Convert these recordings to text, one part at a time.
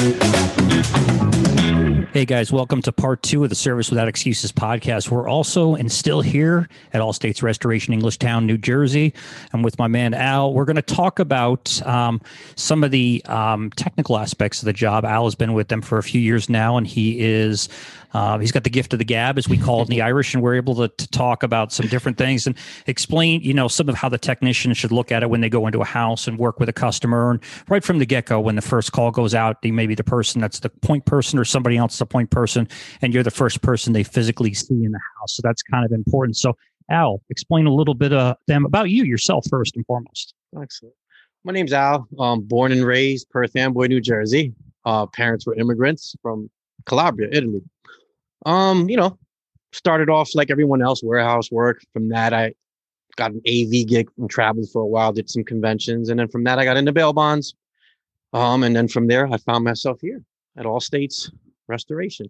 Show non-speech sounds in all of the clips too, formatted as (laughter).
Thank you. Hey guys, welcome to part two of the Service Without Excuses podcast. We're also and still here at All States Restoration Englishtown, New Jersey. I'm with my man Al. We're going to talk about um, some of the um, technical aspects of the job. Al has been with them for a few years now, and he is uh, he's got the gift of the gab, as we call it in the (laughs) Irish, and we're able to, to, talk about some different things and explain, you know, some of how the technician should look at it when they go into a house and work with a customer. And right from the get go, when the first call goes out, they may be the person that's the point person or somebody else point person, and you're the first person they physically see in the house. So that's kind of important. So, Al, explain a little bit of them about you yourself first and foremost. Excellent. My name's Al. Um, born and raised Perth Amboy, New Jersey. Uh, parents were immigrants from Calabria, Italy um, you know, started off like everyone else, warehouse work. From that, I got an AV gig and traveled for a while, did some conventions, and then from that, I got into bail bonds. Um, and then from there, I found myself here at All States Restoration.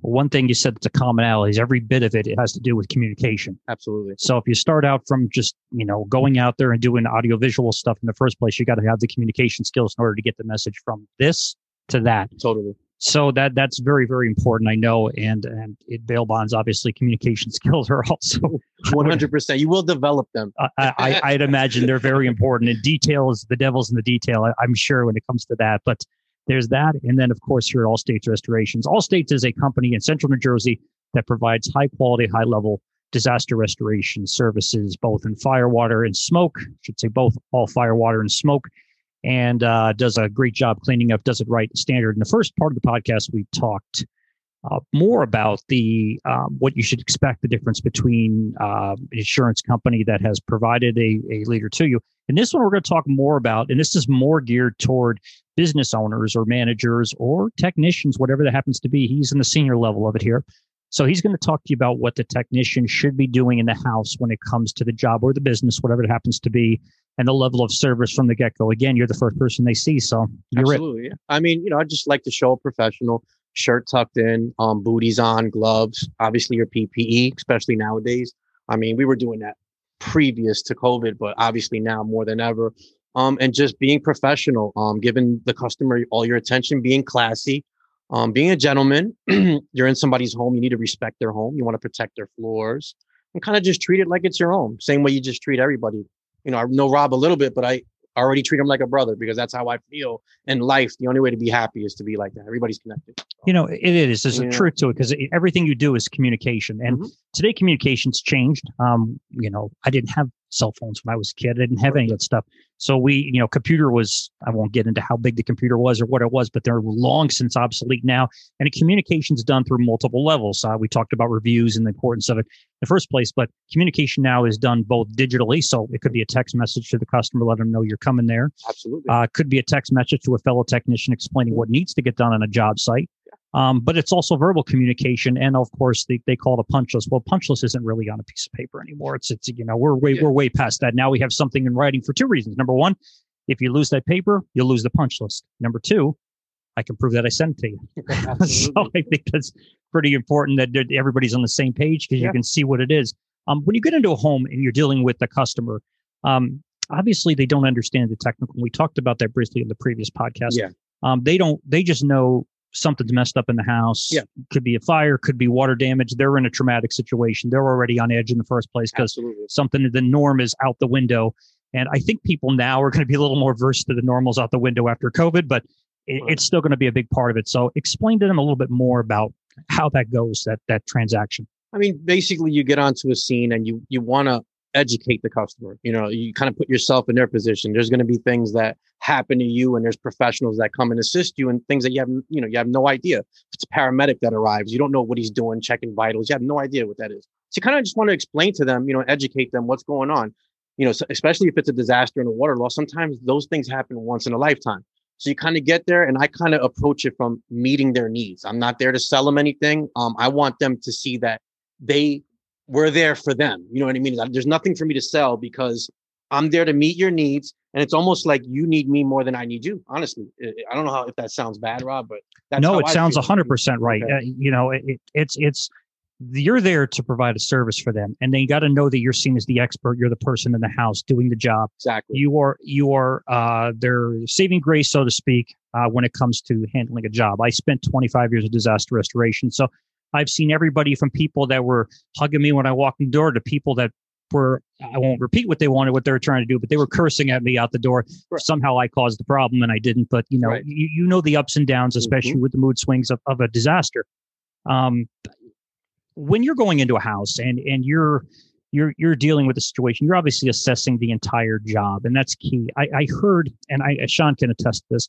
One thing you said that's a commonality is every bit of it, it has to do with communication. Absolutely. So if you start out from just, you know, going out there and doing audiovisual stuff in the first place, you got to have the communication skills in order to get the message from this to that. Totally so that that's very very important i know and and it, bail bonds obviously communication (laughs) skills are also (laughs) 100% you will develop them I, I would imagine they're very important and detail is the devil's in the detail I, i'm sure when it comes to that but there's that. And then of course here at all states restorations. All states is a company in central new jersey that provides high quality high level disaster restoration services both in fire water and smoke. I should say both all fire water and smoke. And uh, does a great job cleaning up, does it right standard. In the first part of the podcast, we talked uh, more about the um, what you should expect the difference between uh, an insurance company that has provided a, a leader to you. And this one, we're going to talk more about, and this is more geared toward business owners or managers or technicians, whatever that happens to be. He's in the senior level of it here. So he's going to talk to you about what the technician should be doing in the house when it comes to the job or the business, whatever it happens to be, and the level of service from the get go. Again, you're the first person they see, so absolutely. It. I mean, you know, I just like to show a professional shirt tucked in, um, booties on, gloves, obviously your PPE, especially nowadays. I mean, we were doing that previous to COVID, but obviously now more than ever. Um, and just being professional, um, giving the customer all your attention, being classy, um, being a gentleman, (clears throat) you're in somebody's home. You need to respect their home. You want to protect their floors and kind of just treat it like it's your own. Same way you just treat everybody. You know, I know Rob a little bit, but I already treat him like a brother because that's how I feel in life. The only way to be happy is to be like that. Everybody's connected. You know, it is. There's yeah. a truth to it because everything you do is communication. And mm-hmm. Today, communication's changed. Um, you know, I didn't have cell phones when I was a kid. I didn't have any of that stuff. So we, you know, computer was, I won't get into how big the computer was or what it was, but they're long since obsolete now. And communication is done through multiple levels. Uh, we talked about reviews and the importance of it in the first place, but communication now is done both digitally. So it could be a text message to the customer, let them know you're coming there. Absolutely. Uh, could be a text message to a fellow technician explaining what needs to get done on a job site. Um, but it's also verbal communication, and of course they, they call it a punch list. Well, punch list isn't really on a piece of paper anymore. It's it's you know we're way yeah. we're way past that. Now we have something in writing for two reasons. Number one, if you lose that paper, you'll lose the punch list. Number two, I can prove that I sent it to you. (laughs) (laughs) so I think that's pretty important that everybody's on the same page because yeah. you can see what it is. Um, when you get into a home and you're dealing with the customer, um, obviously they don't understand the technical. We talked about that briefly in the previous podcast. Yeah. Um, they don't. They just know something's messed up in the house. Yeah. Could be a fire, could be water damage. They're in a traumatic situation. They're already on edge in the first place because something the norm is out the window. And I think people now are going to be a little more versed to the normals out the window after COVID, but it, it's still going to be a big part of it. So explain to them a little bit more about how that goes, that that transaction. I mean, basically you get onto a scene and you you want to educate the customer. You know, you kind of put yourself in their position. There's going to be things that happen to you, and there's professionals that come and assist you, and things that you have, you know, you have no idea. If it's a paramedic that arrives, you don't know what he's doing, checking vitals. You have no idea what that is. So you kind of just want to explain to them, you know, educate them what's going on. You know, especially if it's a disaster and a water loss. Sometimes those things happen once in a lifetime. So you kind of get there, and I kind of approach it from meeting their needs. I'm not there to sell them anything. Um, I want them to see that they we're there for them. You know what I mean? There's nothing for me to sell because I'm there to meet your needs. And it's almost like you need me more than I need you. Honestly, I don't know how if that sounds bad, Rob, but no, it I sounds hundred percent right. Okay. Uh, you know, it, it's it's you're there to provide a service for them and they got to know that you're seen as the expert you're the person in the house doing the job exactly you are you are uh, their saving grace so to speak uh, when it comes to handling a job i spent 25 years of disaster restoration so i've seen everybody from people that were hugging me when i walked in the door to people that were i won't repeat what they wanted what they were trying to do but they were cursing at me out the door right. somehow i caused the problem and i didn't but you know right. you, you know the ups and downs especially mm-hmm. with the mood swings of, of a disaster um, when you're going into a house and and you're you're you're dealing with a situation, you're obviously assessing the entire job, and that's key. I, I heard, and I Sean can attest to this.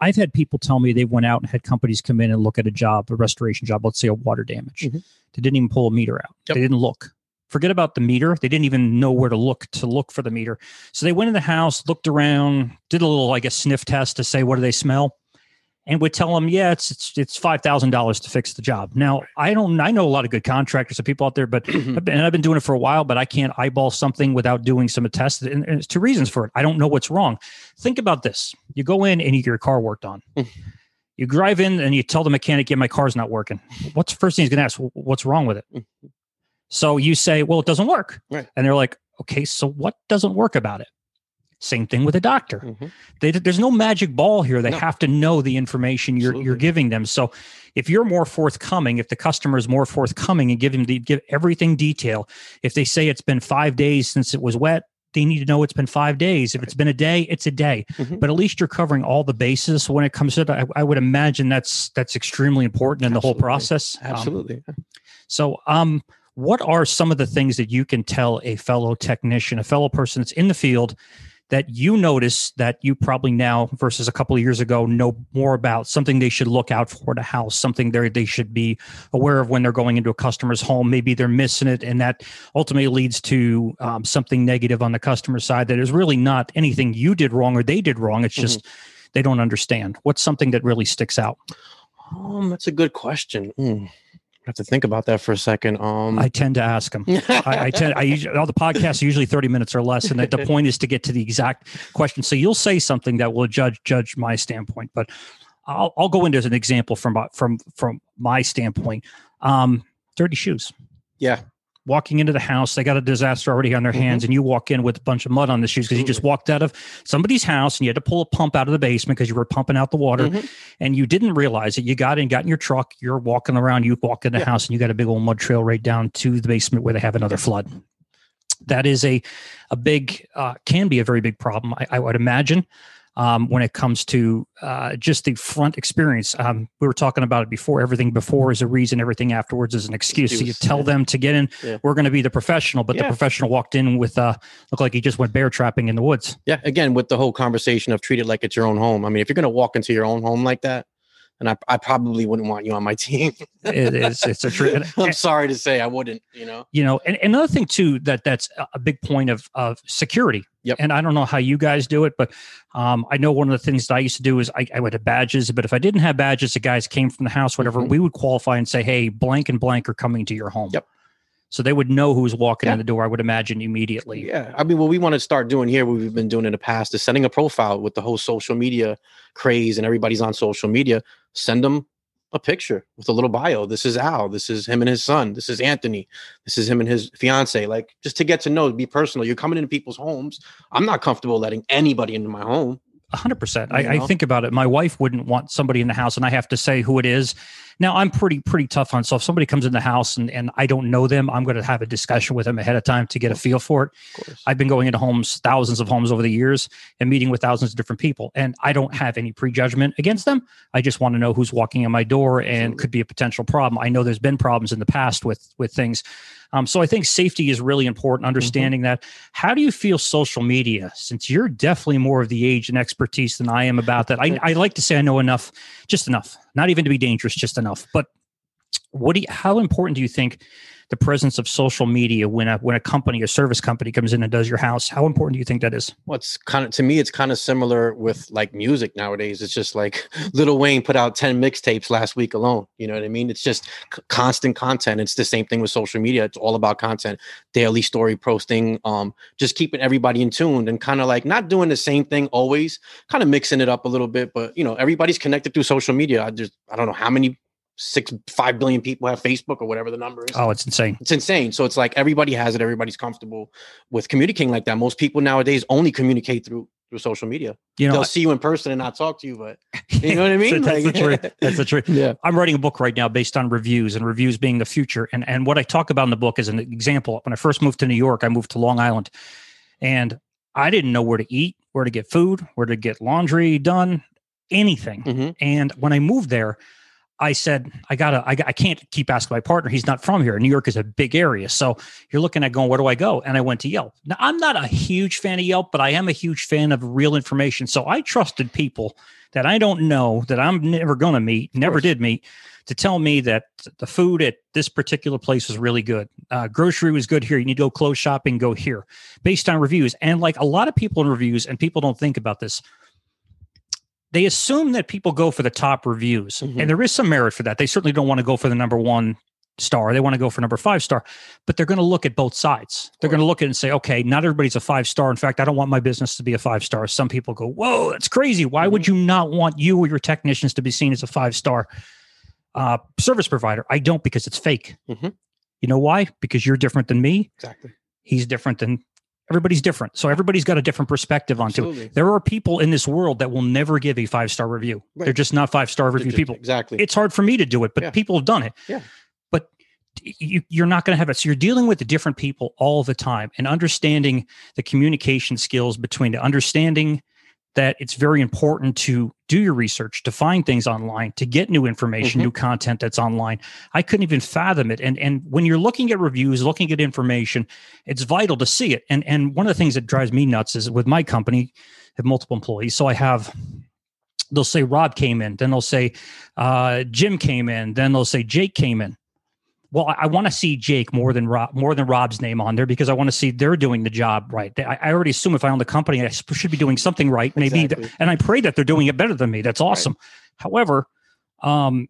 I've had people tell me they went out and had companies come in and look at a job, a restoration job, let's say a water damage. Mm-hmm. They didn't even pull a meter out. Yep. They didn't look. Forget about the meter. They didn't even know where to look to look for the meter. So they went in the house, looked around, did a little, I guess, sniff test to say what do they smell and would tell them, yeah, it's it's, it's five thousand dollars to fix the job. Now, I don't, I know a lot of good contractors and people out there, but. (clears throat) I've been, and I've been doing it for a while, but I can't eyeball something without doing some tests. And, and, there's two reasons for it. I don't know what's wrong. Think about this: you go in and you get your car worked on. you drive in and you tell the mechanic, "Yeah, my car's not working." What's the first thing he's going to ask? What's wrong with it? Mm-hmm. So you say, "Well, it doesn't work," right. and they're like, "Okay, so what doesn't work about it?" Same thing with a doctor. Mm-hmm. They, there's no magic ball here. They no. have to know the information you're you're giving them. So if you're more forthcoming, if the customer is more forthcoming and give them the, give everything detail, if they say it's been five days since it was wet, they need to know it's been five days. If it's been a day, it's a day. Mm-hmm. But at least you're covering all the bases. when it comes to I, I would imagine that's that's extremely important in Absolutely. the whole process. Um, Absolutely. Um, so, um, what are some of the things that you can tell a fellow technician, a fellow person that's in the field? That you notice that you probably now versus a couple of years ago know more about something they should look out for at a house something they they should be aware of when they're going into a customer's home. Maybe they're missing it and that ultimately leads to um, something negative on the customer side that is really not anything you did wrong or they did wrong. It's just mm-hmm. they don't understand. What's something that really sticks out? Um that's a good question. Mm have to think about that for a second. Um, I tend to ask them. I, I, tend. I usually all the podcasts are usually thirty minutes or less, and the, the point is to get to the exact question. So you'll say something that will judge judge my standpoint, but I'll I'll go into as an example from from from my standpoint. Um, dirty shoes. Yeah, walking into the house. They got a disaster already on their mm-hmm. hands, and you walk in with a bunch of mud on the shoes because you just walked out of somebody's house and you had to pull a pump out of the basement because you were pumping out the water, mm-hmm. and you didn't realize it. You got in, got in your truck, you're walking around, you walk in the yeah. house, and you got a big old mud trail right down to the basement where they have another flood. That is a a big uh, can be a very big problem. I, I would imagine um, when it comes to uh, just the front experience. Um, we were talking about it before. Everything before is a reason. Everything afterwards is an excuse. excuse. So you tell yeah. them to get in. Yeah. We're going to be the professional, but yeah. the professional walked in with uh, looked like he just went bear trapping in the woods. Yeah. Again, with the whole conversation of treat it like it's your own home. I mean, if you're going to walk into your own home like that, and I, I probably wouldn't want you on my (laughs) team. it is. It's a true. (laughs) I'm sorry to say, I wouldn't. You know. You know, and, and another thing too that that's a big point of of security. Yep. And I don't know how you guys do it, but um, I know one of the things that I used to do is I, I would have badges. But if I didn't have badges, the guys came from the house, whatever, mm-hmm. we would qualify and say, "Hey, blank and blank are coming to your home." Yep so they would know who's walking yeah. in the door i would imagine immediately yeah i mean what we want to start doing here what we've been doing in the past is sending a profile with the whole social media craze and everybody's on social media send them a picture with a little bio this is al this is him and his son this is anthony this is him and his fiance like just to get to know be personal you're coming into people's homes i'm not comfortable letting anybody into my home hundred percent. I, I, think about it. My wife wouldn't want somebody in the house, and I have to say who it is. Now I'm pretty pretty tough on. So if somebody comes in the house and, and I don't know them, I'm going to have a discussion with them ahead of time to get a feel for it. I've been going into homes, thousands of homes over the years, and meeting with thousands of different people, and I don't have any prejudgment against them. I just want to know who's walking in my door and Absolutely. could be a potential problem. I know there's been problems in the past with with things. Um, so I think safety is really important, mm-hmm. understanding mm-hmm. that. How do you feel social media, since you're definitely more of the age and expertise than I am about that? I, I like to say I know enough, just enough, not even to be dangerous, just enough. But what do you, how important do you think the presence of social media when a when a company, a service company comes in and does your house? How important do you think that is? Well, it's kind of to me, it's kind of similar with like music nowadays. It's just like (laughs) Lil Wayne put out 10 mixtapes last week alone. You know what I mean? It's just c- constant content. It's the same thing with social media. It's all about content, daily story posting, um, just keeping everybody in tune and kind of like not doing the same thing always, kind of mixing it up a little bit. But you know, everybody's connected through social media. I just I don't know how many six, five billion people have Facebook or whatever the number is. Oh, it's insane. It's insane. So it's like everybody has it. Everybody's comfortable with communicating like that. Most people nowadays only communicate through through social media. You know, They'll see you in person and not talk to you, but (laughs) you know what I mean? that's the truth. (laughs) That's the truth. yeah. I'm writing a book right now based on reviews and reviews being the future. And and what I talk about in the book is an example. When I first moved to New York, I moved to Long Island, and I didn't know where to eat, where to get food, where to get laundry done, anything. Mhm. And when I moved there, I said, I gotta, I, I can't keep asking my partner. He's not from here. New York is a big area. So you're looking at going, where do I go? And I went to Yelp. Now, I'm not a huge fan of Yelp, but I am a huge fan of real information. So I trusted people that I don't know, that I'm never going to meet, never did meet, to tell me that the food at this particular place was really good. Uh, grocery was good here. You need to go clothes shopping, go here based on reviews. And like a lot of people in reviews, and people don't think about this, they assume that people go for the top reviews. Mhm. And there is some merit for that. They certainly don't want to go for the number one star. They want to go for number five star, but they're going to look at both sides. They're going to look at it and say, okay, not everybody's a five star. In fact, I don't want my business to be a five star. Some people go, whoa, that's crazy. Why would you not want you or your technicians to be seen as a five star uh, service provider? I don't because it's fake. Mhm. You know why? Because you're different than me. Exactly. He's different than everybody's different. So everybody's got a different perspective onto it. There are people in this world that will never give a five star review. Right. They're just not five star review people. Exactly. It's hard for me to do it, but Yeah. people have done it. Yeah. But you, you're not going to have it. So you're dealing with the different people all the time and understanding the communication skills between the understanding that it's very important to do your research, to find things online, to get new information, Mhm. new content that's online. I couldn't even fathom it. And and when you're looking at reviews, looking at information, it's vital to see it. And and one of the things that drives me nuts is with my company, I have multiple employees. So I have they'll say Rob came in, then they'll say uh, Jim came in, then they'll say Jake came in. Well, I, I want to see Jake more than Rob, more than Rob's name on there because I want to see they're doing the job right. They- I, I already assume if I own the company, I should be doing something right. Maybe, th- Exactly. and I pray that they're doing it better than me. That's awesome. However, um,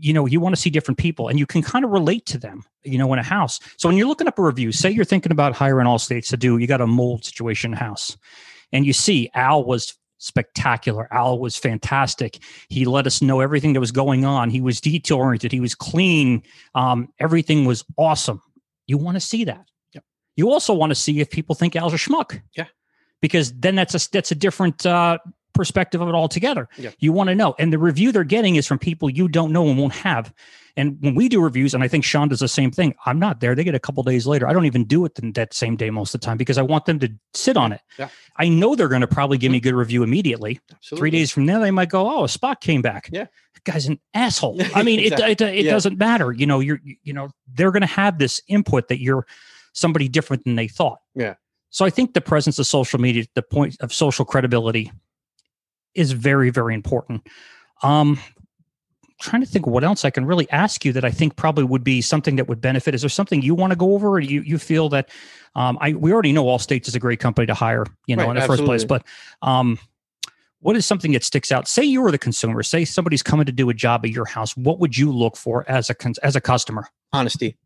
you know, you want to see different people, and you can kind of relate to them. You know, in a house. So when you're looking up a review, say you're thinking about hiring all states to do, you got a mold situation house, and you see Al was spectacular. Al was fantastic. He let us know everything that was going on. He was detail oriented. He was clean. Um, everything was awesome. You want to see that. Yep. You also want to see if people think Al's a schmuck. Yeah. Because then that's a that's a different uh, perspective of it altogether. Yeah. You want to know, and the review they're getting is from people you don't know and won't have. And when we do reviews, and I think Sean does the same thing, I'm not there. They get a couple days later. I don't even do it that same day most of the time because I want them to sit on it. Yeah. I know they're going to probably give me a good review immediately. Absolutely. Three days from now, they might go, "Oh, a spot came back." Yeah. that guy's an asshole. (laughs) I mean, it it, it Yeah. doesn't matter. You know, you're you know they're going to have this input that you're somebody different than they thought. Yeah. So I think the presence of social media, the point of social credibility, is very very important. Um, trying to think what else I can really ask you that I think probably would be something that would benefit. Is there something you want to go over, or you you feel that um, I we already know All States is a great company to hire, you know, Right, in the first place, but um, what is something that sticks out? Say you were the consumer. Say somebody's coming to do a job at your house. What would you look for as a cons- as a customer? honesty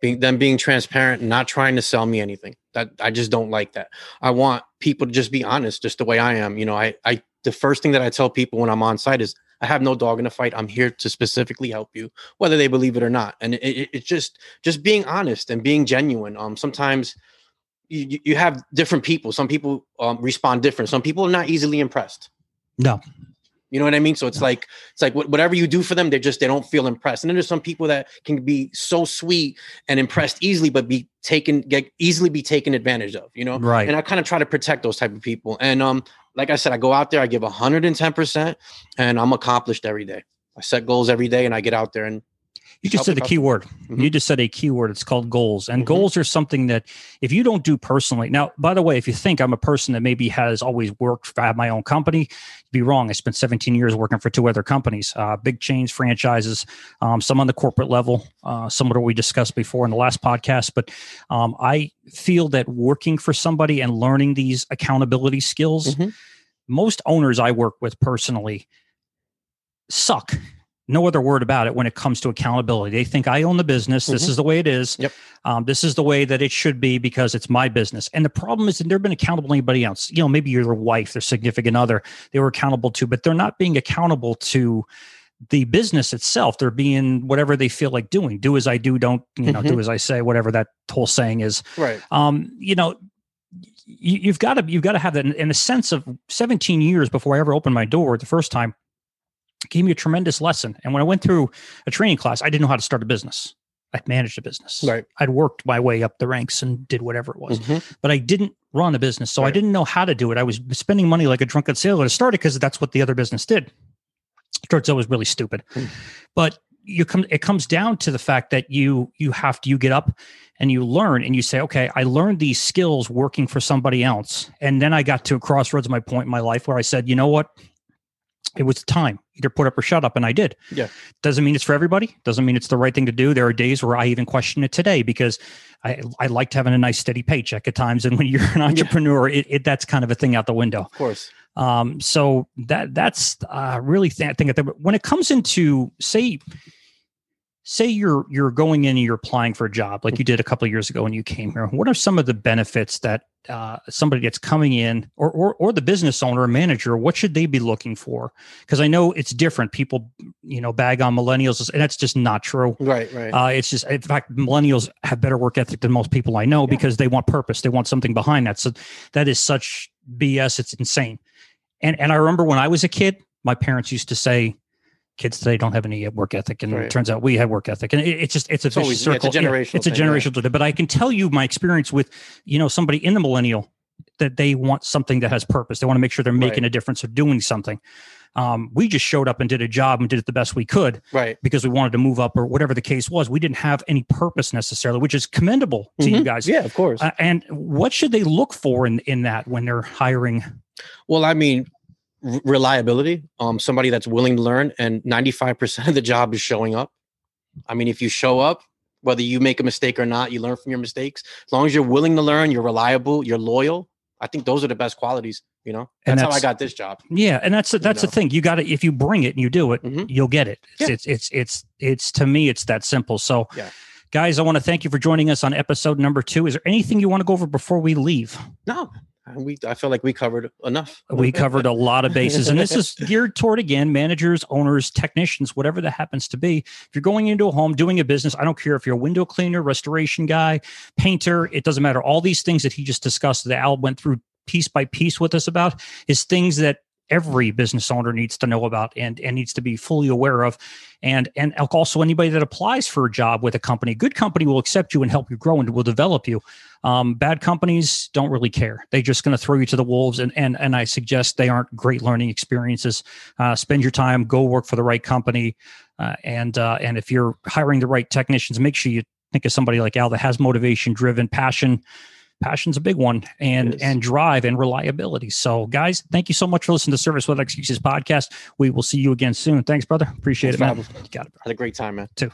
being them being transparent and not trying to sell me anything that i just don't like that i want people to just be honest just the way i am you know i i the first thing that i tell people when i'm on site is i have no dog in the fight. I'm here to specifically help you whether they believe it or not. And it, it, it's just just being honest and being genuine. Um sometimes you- you have different people. Some people um, respond different. Some people are not easily impressed. No. You know what I mean? So it's No. like it's like whatever you do for them, they just they don't feel impressed. And then there's some people that can be so sweet and impressed easily, but be taken get easily be taken advantage of. You know, Right. and I kind of try to protect those type of people. And um, like I said, I go out there, I give 110 percent, and I'm accomplished every day. I set goals every day, and I get out there and You just said the a key word. Mhm. You just said a keyword. It's called goals. And Mhm. goals are something that if you don't do personally, now, by the way, if you think I'm a person that maybe has always worked, I have my own company, you'd be wrong. I spent 17 years working for two other companies, uh, big chains, franchises, um, some on the corporate level, uh, some of what we discussed before in the last podcast. But um, I feel that working for somebody and learning these accountability skills, Mhm. most owners I work with personally suck no other word about it when it comes to accountability. They think I own the business. This Mhm. is the way it is. Yep. Um, this is the way that it should be because it's my business. And the problem is that they've been accountable to anybody else. You know, maybe you're their wife, their significant other, they were accountable to, but they're not being accountable to the business itself they're being whatever they feel like doing do as i do don't you know Mhm. do as i say whatever that whole saying is Right. um you know you, you've got to you've got to have that in, in the sense of 17 years before i ever opened my door the first time gave me a tremendous lesson and when i went through a training class i didn't know how to start a business i managed a business Right. i'd worked my way up the ranks and did whatever it was Mhm. but I didn't run a business. So I didn't know how to do it. I was spending money like a drunken sailor to start it because that's what the other business did. Turns out it was really stupid. Hmm. But you come it comes down to the fact that you you have to you get up and you learn and you say, okay, I learned these skills working for somebody else. And then I got to a crossroads my point in my life where I said, you know what? It was time. Either put up or shut up. And I did. Yeah. Doesn't mean it's for everybody. Doesn't mean it's the right thing to do. There are days where I even question it today because I, I liked having a nice steady paycheck at times. And when (laughs) you're an entrepreneur, it, it that's kind of a thing out the window. Of course. Um, so that that's uh, really th- that when it comes into say say you're you're going in and you're applying for a job like you did a couple of years ago when you came here. What are some of the benefits that uh, somebody that's coming in or, or or the business owner or manager what should they be looking for? Because I know it's different. People you know bag on millennials and that's just not true. Right. Right. Uh, it's just, in fact, millennials have better work ethic than most people I know Yeah. because they want purpose. They want something behind that. So that is such BS. It's insane. And and I remember when I was a kid, my parents used to say, "Kids today don't have any work ethic," and it turns out we have work ethic. And it, it's just it's a It's vicious always- yeah, it's a circle. generational it's a thing, yeah. generational thing. But I can tell you my experience with you know somebody in the millennial that they want something that has purpose. They want to make sure they're making Right. a difference or doing something. Um, we just showed up and did a job and did it the best we could right. because we wanted to move up or whatever the case was. We didn't have any purpose necessarily, which is commendable to you Mhm. guys. Yeah. Of course. Uh, and what should they look for in, in that when they're hiring? Well, I mean, reliability. Um, somebody that's willing to learn, and ninety-five percent of the job is showing up. I mean, if you show up, whether you make a mistake or not, you learn from your mistakes. As long as you're willing to learn, you're reliable, you're loyal. I think those are the best qualities. You know, And that's, how I got this job. Yeah, and that's that's the know. thing. You got to if you bring it and you do it, Mhm. you'll get it. It's, Yeah. it's it's it's it's to me it's that simple. So, Yeah. guys, I want to thank you for joining us on episode number two. Is there anything you want to go over before we leave? No, Uh, we. I feel like we covered enough. (laughs) We covered a lot of bases, and this is (laughs) geared toward again managers, owners, technicians, whatever that happens to be. If you're going into a home doing a business, I don't care if you're a window cleaner, restoration guy, painter, it doesn't matter. All these things that he just discussed, that Al went through piece by piece with us about, is things that every business owner needs to know about and and needs to be fully aware of. And and also anybody that applies for a job with a company good company will accept you and help you grow and will develop you. Um, bad companies don't really care. They're just going to throw you to the wolves. And and and i suggest they aren't great learning experiences. Uh, spend your time go work for the right company. Uh, and uh, and if you're hiring the right technicians make sure you think of somebody like al that has motivation driven passion passion's a big one and yes. and drive and reliability. So guys thank you so much for listening to service with excuses podcast. We will see you again soon. Thanks brother. Appreciate thanks, it man. you got it bro. had a great time man. Too.